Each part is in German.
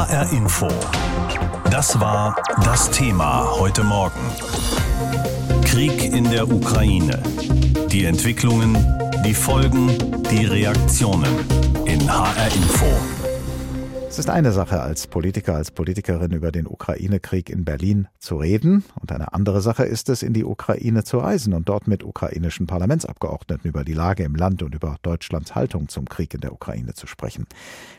HR Info. Das war das Thema heute Morgen. Krieg in der Ukraine. Die Entwicklungen, die Folgen, die Reaktionen in HR Info. Es ist eine Sache, als Politiker, als Politikerin über den Ukraine-Krieg in Berlin zu reden. Und eine andere Sache ist es, in die Ukraine zu reisen und dort mit ukrainischen Parlamentsabgeordneten über die Lage im Land und über Deutschlands Haltung zum Krieg in der Ukraine zu sprechen.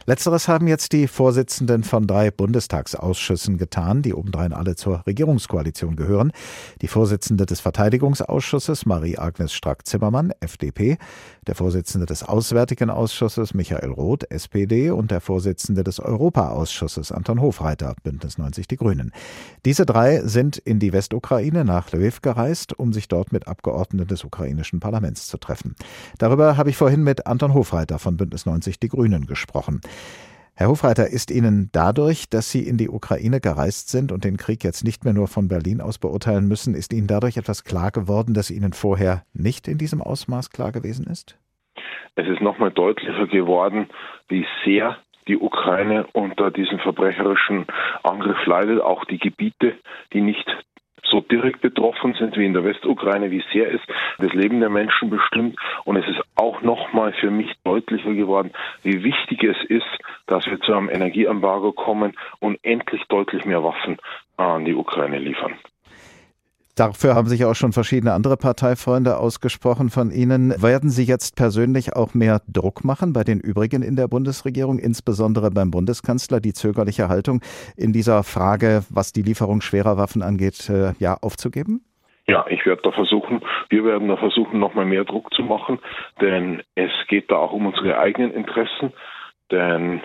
Letzteres haben jetzt die Vorsitzenden von drei Bundestagsausschüssen getan, die obendrein alle zur Regierungskoalition gehören. Die Vorsitzende des Verteidigungsausschusses, Marie-Agnes Strack-Zimmermann, FDP, der Vorsitzende des Auswärtigen Ausschusses, Michael Roth, SPD und der Vorsitzende des Europaausschusses Anton Hofreiter, Bündnis 90 Die Grünen. Diese drei sind in die Westukraine nach Lviv gereist, um sich dort mit Abgeordneten des ukrainischen Parlaments zu treffen. Darüber habe ich vorhin mit Anton Hofreiter von Bündnis 90 Die Grünen gesprochen. Herr Hofreiter, ist Ihnen dadurch, dass Sie in die Ukraine gereist sind und den Krieg jetzt nicht mehr nur von Berlin aus beurteilen müssen, ist Ihnen dadurch etwas klar geworden, das Ihnen vorher nicht in diesem Ausmaß klar gewesen ist? Es ist nochmal deutlicher geworden, wie sehr die Ukraine unter diesem verbrecherischen Angriff leidet, auch die Gebiete, die nicht so direkt betroffen sind wie in der Westukraine, wie sehr es das Leben der Menschen bestimmt. Und es ist auch nochmal für mich deutlicher geworden, wie wichtig es ist, dass wir zu einem Energieembargo kommen und endlich deutlich mehr Waffen an die Ukraine liefern. Dafür haben sich auch schon verschiedene andere Parteifreunde ausgesprochen von Ihnen. Werden Sie jetzt persönlich auch mehr Druck machen bei den übrigen in der Bundesregierung, insbesondere beim Bundeskanzler, die zögerliche Haltung in dieser Frage, was die Lieferung schwerer Waffen angeht, äh, ja, aufzugeben? Ja, ich werde da versuchen, wir werden da versuchen, nochmal mehr Druck zu machen, denn es geht da auch um unsere eigenen Interessen, denn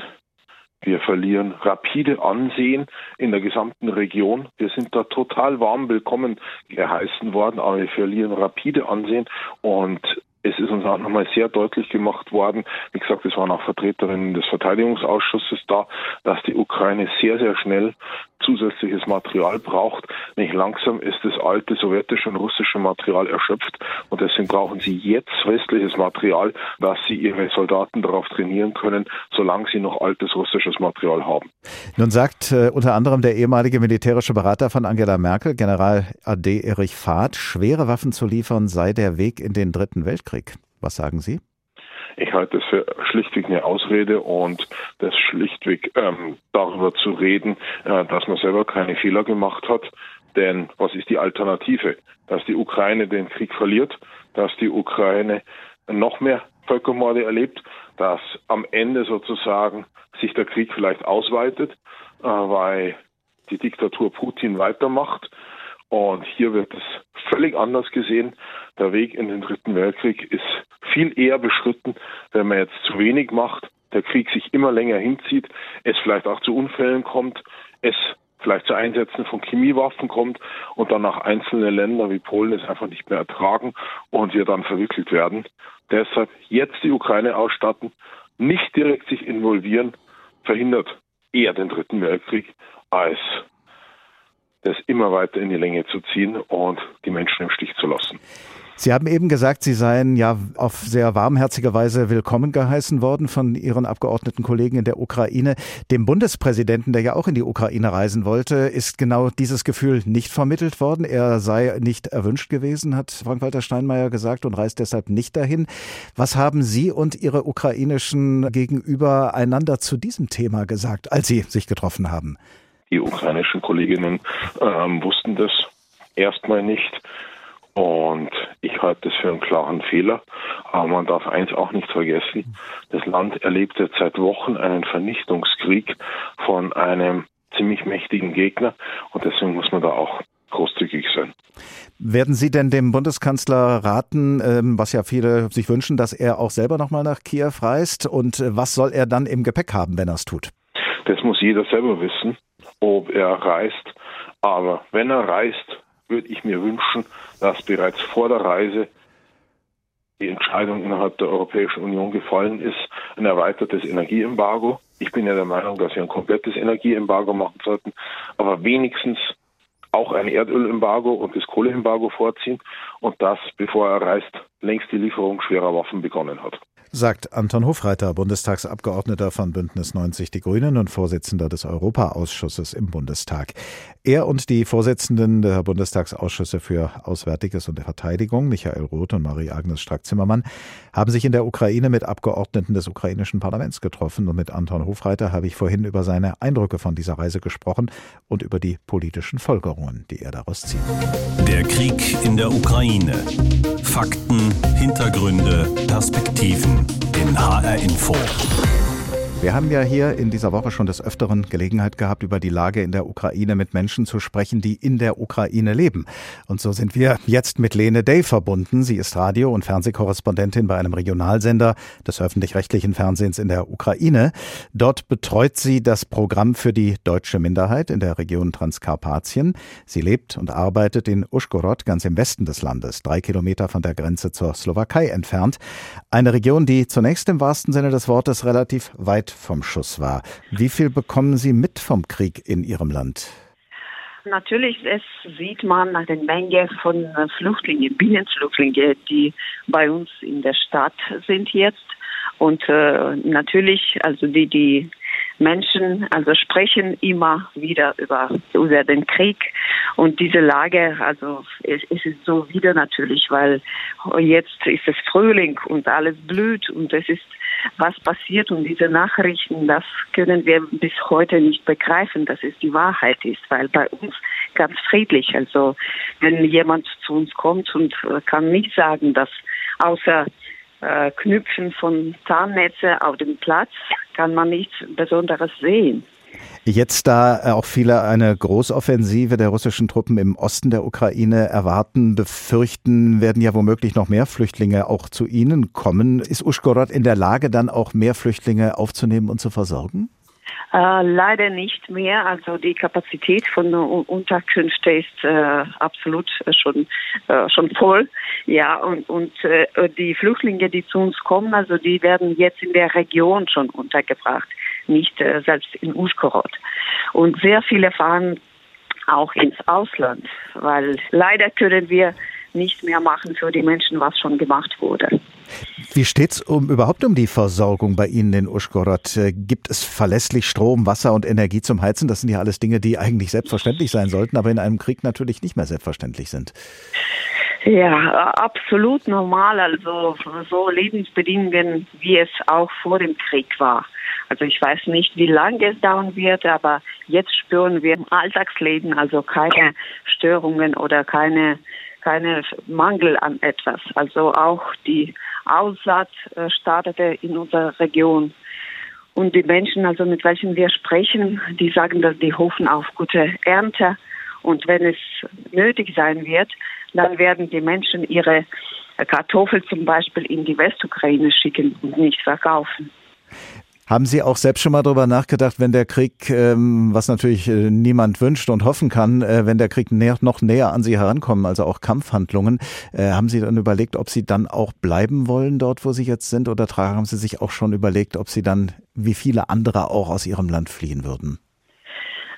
wir verlieren rapide Ansehen in der gesamten Region. Wir sind da total warm willkommen geheißen worden, aber wir verlieren rapide Ansehen und es ist uns auch nochmal sehr deutlich gemacht worden, wie gesagt, es waren auch Vertreterinnen des Verteidigungsausschusses da, dass die Ukraine sehr, sehr schnell zusätzliches Material braucht. Nicht langsam ist das alte sowjetische und russische Material erschöpft und deswegen brauchen sie jetzt westliches Material, dass sie ihre Soldaten darauf trainieren können, solange sie noch altes russisches Material haben. Nun sagt äh, unter anderem der ehemalige militärische Berater von Angela Merkel, General AD Erich Fahrt, schwere Waffen zu liefern sei der Weg in den Dritten Weltkrieg. Was sagen Sie? Ich halte es für schlichtweg eine Ausrede und das schlichtweg ähm, darüber zu reden, äh, dass man selber keine Fehler gemacht hat. Denn was ist die Alternative? Dass die Ukraine den Krieg verliert, dass die Ukraine noch mehr Völkermorde erlebt, dass am Ende sozusagen sich der Krieg vielleicht ausweitet, äh, weil die Diktatur Putin weitermacht. Und hier wird es völlig anders gesehen. Der Weg in den Dritten Weltkrieg ist viel eher beschritten, wenn man jetzt zu wenig macht, der Krieg sich immer länger hinzieht, es vielleicht auch zu Unfällen kommt, es vielleicht zu Einsätzen von Chemiewaffen kommt und dann auch einzelne Länder wie Polen es einfach nicht mehr ertragen und wir dann verwickelt werden. Deshalb jetzt die Ukraine ausstatten, nicht direkt sich involvieren, verhindert eher den Dritten Weltkrieg als das immer weiter in die Länge zu ziehen und die Menschen im Stich zu lassen. Sie haben eben gesagt, Sie seien ja auf sehr warmherzige Weise willkommen geheißen worden von Ihren Abgeordneten Kollegen in der Ukraine. Dem Bundespräsidenten, der ja auch in die Ukraine reisen wollte, ist genau dieses Gefühl nicht vermittelt worden. Er sei nicht erwünscht gewesen, hat Frank-Walter Steinmeier gesagt und reist deshalb nicht dahin. Was haben Sie und Ihre ukrainischen Gegenüber einander zu diesem Thema gesagt, als Sie sich getroffen haben? Die ukrainischen Kolleginnen ähm, wussten das erstmal nicht. Und ich halte das für einen klaren Fehler. Aber man darf eins auch nicht vergessen. Das Land erlebt jetzt seit Wochen einen Vernichtungskrieg von einem ziemlich mächtigen Gegner. Und deswegen muss man da auch großzügig sein. Werden Sie denn dem Bundeskanzler raten, ähm, was ja viele sich wünschen, dass er auch selber nochmal nach Kiew reist? Und was soll er dann im Gepäck haben, wenn er es tut? Das muss jeder selber wissen ob er reist. Aber wenn er reist, würde ich mir wünschen, dass bereits vor der Reise die Entscheidung innerhalb der Europäischen Union gefallen ist, ein erweitertes Energieembargo. Ich bin ja der Meinung, dass wir ein komplettes Energieembargo machen sollten, aber wenigstens auch ein Erdölembargo und das Kohleembargo vorziehen und das, bevor er reist, längst die Lieferung schwerer Waffen begonnen hat. Sagt Anton Hofreiter, Bundestagsabgeordneter von Bündnis 90 Die Grünen und Vorsitzender des Europaausschusses im Bundestag. Er und die Vorsitzenden der Bundestagsausschüsse für Auswärtiges und Verteidigung, Michael Roth und Marie-Agnes Strack-Zimmermann, haben sich in der Ukraine mit Abgeordneten des ukrainischen Parlaments getroffen. Und mit Anton Hofreiter habe ich vorhin über seine Eindrücke von dieser Reise gesprochen und über die politischen Folgerungen, die er daraus zieht. Der Krieg in der Ukraine. Fakten, Hintergründe, Perspektiven in HR Info. Wir haben ja hier in dieser Woche schon des Öfteren Gelegenheit gehabt, über die Lage in der Ukraine mit Menschen zu sprechen, die in der Ukraine leben. Und so sind wir jetzt mit Lene Day verbunden. Sie ist Radio- und Fernsehkorrespondentin bei einem Regionalsender des öffentlich-rechtlichen Fernsehens in der Ukraine. Dort betreut sie das Programm für die deutsche Minderheit in der Region Transkarpatien. Sie lebt und arbeitet in Uschgorod, ganz im Westen des Landes, drei Kilometer von der Grenze zur Slowakei entfernt. Eine Region, die zunächst im wahrsten Sinne des Wortes relativ weit weit vom Schuss war. Wie viel bekommen Sie mit vom Krieg in Ihrem Land? Natürlich es sieht man nach der Menge von äh, Flüchtlingen, Binnenflüchtlingen, die bei uns in der Stadt sind jetzt. Und äh, natürlich, also die, die Menschen also sprechen immer wieder über, über den Krieg. Und diese Lage, also es, es ist so wieder natürlich, weil jetzt ist es Frühling und alles blüht und es ist was passiert und diese Nachrichten, das können wir bis heute nicht begreifen, dass es die Wahrheit ist, weil bei uns ganz friedlich, also wenn jemand zu uns kommt und kann nicht sagen, dass außer äh, Knüpfen von Zahnnetze auf dem Platz kann man nichts Besonderes sehen. Jetzt, da äh, auch viele eine Großoffensive der russischen Truppen im Osten der Ukraine erwarten, befürchten, werden ja womöglich noch mehr Flüchtlinge auch zu ihnen kommen. Ist Uschgorod in der Lage, dann auch mehr Flüchtlinge aufzunehmen und zu versorgen? Äh, leider nicht mehr. Also die Kapazität von Unterkünften ist äh, absolut schon äh, schon voll. Ja und und äh, die Flüchtlinge, die zu uns kommen, also die werden jetzt in der Region schon untergebracht, nicht äh, selbst in Uschkorod. Und sehr viele fahren auch ins Ausland, weil leider können wir nicht mehr machen für die Menschen, was schon gemacht wurde. Wie steht's um überhaupt um die Versorgung bei Ihnen in Uschgorod? Äh, gibt es verlässlich Strom, Wasser und Energie zum Heizen? Das sind ja alles Dinge, die eigentlich selbstverständlich sein sollten, aber in einem Krieg natürlich nicht mehr selbstverständlich sind. Ja, absolut normal. Also so Lebensbedingungen, wie es auch vor dem Krieg war. Also ich weiß nicht, wie lange es dauern wird, aber jetzt spüren wir im Alltagsleben also keine Störungen oder keine keine Mangel an etwas. Also auch die Aussatz äh, startete in unserer Region. Und die Menschen, also mit welchen wir sprechen, die sagen, dass die hoffen auf gute Ernte. Und wenn es nötig sein wird, dann werden die Menschen ihre Kartoffeln zum Beispiel in die Westukraine schicken und nicht verkaufen. Haben Sie auch selbst schon mal darüber nachgedacht, wenn der Krieg, ähm, was natürlich äh, niemand wünscht und hoffen kann, äh, wenn der Krieg noch näher an Sie herankommen, also auch Kampfhandlungen, äh, haben Sie dann überlegt, ob Sie dann auch bleiben wollen dort, wo Sie jetzt sind, oder haben Sie sich auch schon überlegt, ob Sie dann wie viele andere auch aus Ihrem Land fliehen würden?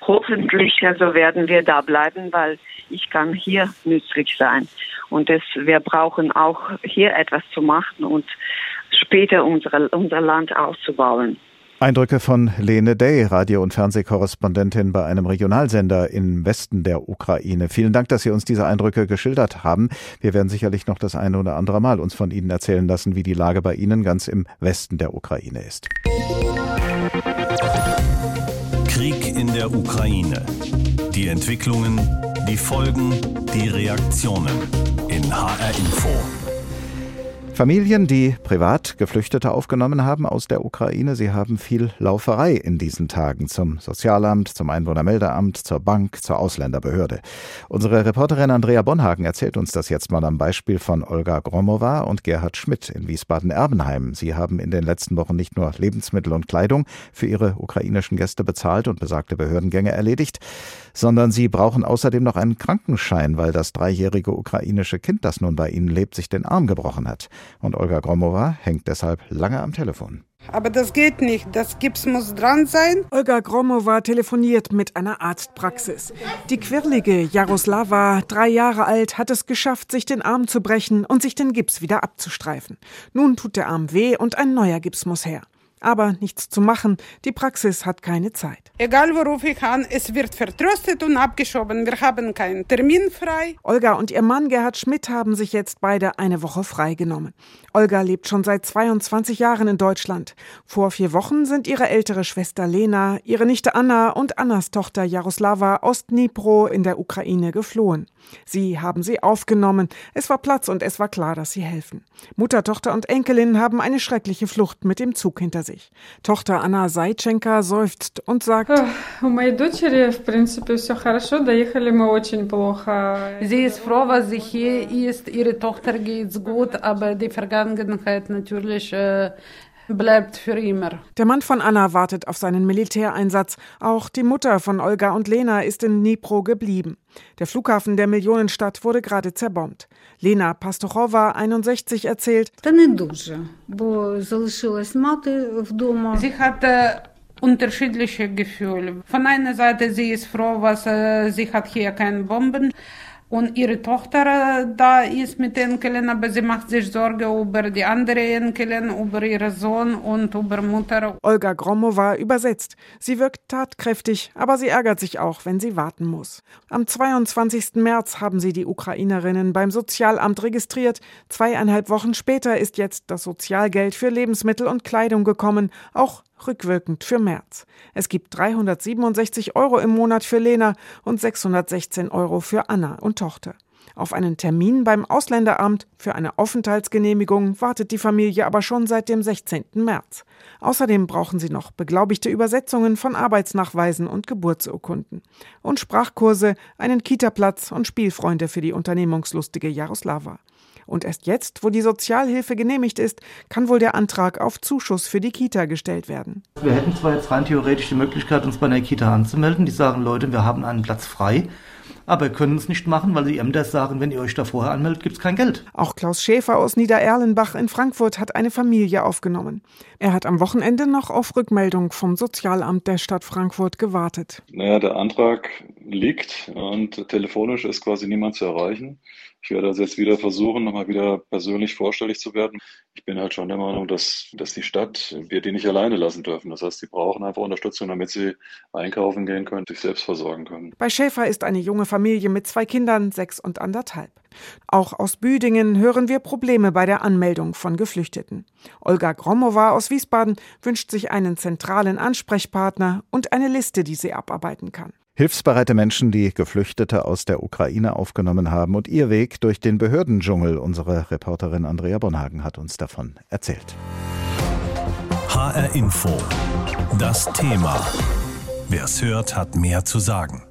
Hoffentlich also werden wir da bleiben, weil ich kann hier nützlich sein. Und das, wir brauchen auch hier etwas zu machen und später unsere, unser Land auszubauen. Eindrücke von Lene Day, Radio- und Fernsehkorrespondentin bei einem Regionalsender im Westen der Ukraine. Vielen Dank, dass Sie uns diese Eindrücke geschildert haben. Wir werden sicherlich noch das eine oder andere Mal uns von Ihnen erzählen lassen, wie die Lage bei Ihnen ganz im Westen der Ukraine ist. Krieg in der Ukraine. Die Entwicklungen, die Folgen, die Reaktionen in HR Info. Familien, die privat Geflüchtete aufgenommen haben aus der Ukraine, sie haben viel Lauferei in diesen Tagen zum Sozialamt, zum Einwohnermeldeamt, zur Bank, zur Ausländerbehörde. Unsere Reporterin Andrea Bonhagen erzählt uns das jetzt mal am Beispiel von Olga Gromova und Gerhard Schmidt in Wiesbaden-Erbenheim. Sie haben in den letzten Wochen nicht nur Lebensmittel und Kleidung für ihre ukrainischen Gäste bezahlt und besagte Behördengänge erledigt, sondern sie brauchen außerdem noch einen Krankenschein, weil das dreijährige ukrainische Kind, das nun bei ihnen lebt, sich den Arm gebrochen hat. Und Olga Gromova hängt deshalb lange am Telefon. Aber das geht nicht. Das Gips muss dran sein. Olga Gromova telefoniert mit einer Arztpraxis. Die quirlige Jaroslava, drei Jahre alt, hat es geschafft, sich den Arm zu brechen und sich den Gips wieder abzustreifen. Nun tut der Arm weh und ein neuer Gips muss her. Aber nichts zu machen, die Praxis hat keine Zeit. Egal worauf ich an, es wird vertröstet und abgeschoben. Wir haben keinen Termin frei. Olga und ihr Mann Gerhard Schmidt haben sich jetzt beide eine Woche freigenommen. Olga lebt schon seit 22 Jahren in Deutschland. Vor vier Wochen sind ihre ältere Schwester Lena, ihre Nichte Anna und Annas Tochter Jaroslava aus Dnipro in der Ukraine geflohen. Sie haben sie aufgenommen. Es war Platz und es war klar, dass sie helfen. Mutter, Tochter und Enkelin haben eine schreckliche Flucht mit dem Zug hinter sich. Tochter Anna Seitschenka seufzt und sagt, Sie ist froh, was sie hier ist. Ihre Tochter geht's gut, aber die Vergangenheit natürlich äh, bleibt für immer. Der Mann von Anna wartet auf seinen Militäreinsatz. Auch die Mutter von Olga und Lena ist in Dnipro geblieben. Der Flughafen der Millionenstadt wurde gerade zerbombt. Lena Pastochowa, 61, erzählt, Sie hatte unterschiedliche Gefühle. Von einer Seite, sie ist froh, was äh, sie hat hier keine Bomben und ihre Tochter da ist mit Enkelin, aber sie macht sich Sorge über die andere Enkelin, über ihren Sohn und über Mutter. Olga Gromova übersetzt. Sie wirkt tatkräftig, aber sie ärgert sich auch, wenn sie warten muss. Am 22. März haben sie die Ukrainerinnen beim Sozialamt registriert. Zweieinhalb Wochen später ist jetzt das Sozialgeld für Lebensmittel und Kleidung gekommen, auch rückwirkend für März. Es gibt 367 Euro im Monat für Lena und 616 Euro für Anna und Tochter. Auf einen Termin beim Ausländeramt für eine Aufenthaltsgenehmigung wartet die Familie aber schon seit dem 16. März. Außerdem brauchen sie noch beglaubigte Übersetzungen von Arbeitsnachweisen und Geburtsurkunden. Und Sprachkurse, einen Kitaplatz und Spielfreunde für die unternehmungslustige Jaroslava. Und erst jetzt, wo die Sozialhilfe genehmigt ist, kann wohl der Antrag auf Zuschuss für die Kita gestellt werden. Wir hätten zwar jetzt rein theoretisch die Möglichkeit, uns bei einer Kita anzumelden. Die sagen, Leute, wir haben einen Platz frei. Aber wir können es nicht machen, weil die Ämter sagen, wenn ihr euch da vorher anmeldet, gibt es kein Geld. Auch Klaus Schäfer aus Niedererlenbach in Frankfurt hat eine Familie aufgenommen. Er hat am Wochenende noch auf Rückmeldung vom Sozialamt der Stadt Frankfurt gewartet. Naja, der Antrag liegt und telefonisch ist quasi niemand zu erreichen. Ich werde also jetzt wieder versuchen, nochmal wieder persönlich vorstellig zu werden. Ich bin halt schon der Meinung, dass, dass die Stadt, wir die nicht alleine lassen dürfen. Das heißt, sie brauchen einfach Unterstützung, damit sie einkaufen gehen können, sich selbst versorgen können. Bei Schäfer ist eine junge Familie mit zwei Kindern, sechs und anderthalb. Auch aus Büdingen hören wir Probleme bei der Anmeldung von Geflüchteten. Olga Gromova aus Wiesbaden wünscht sich einen zentralen Ansprechpartner und eine Liste, die sie abarbeiten kann. Hilfsbereite Menschen, die Geflüchtete aus der Ukraine aufgenommen haben und ihr Weg durch den Behördendschungel. Unsere Reporterin Andrea Bonhagen hat uns davon erzählt. HR Info. Das Thema. Wer es hört, hat mehr zu sagen.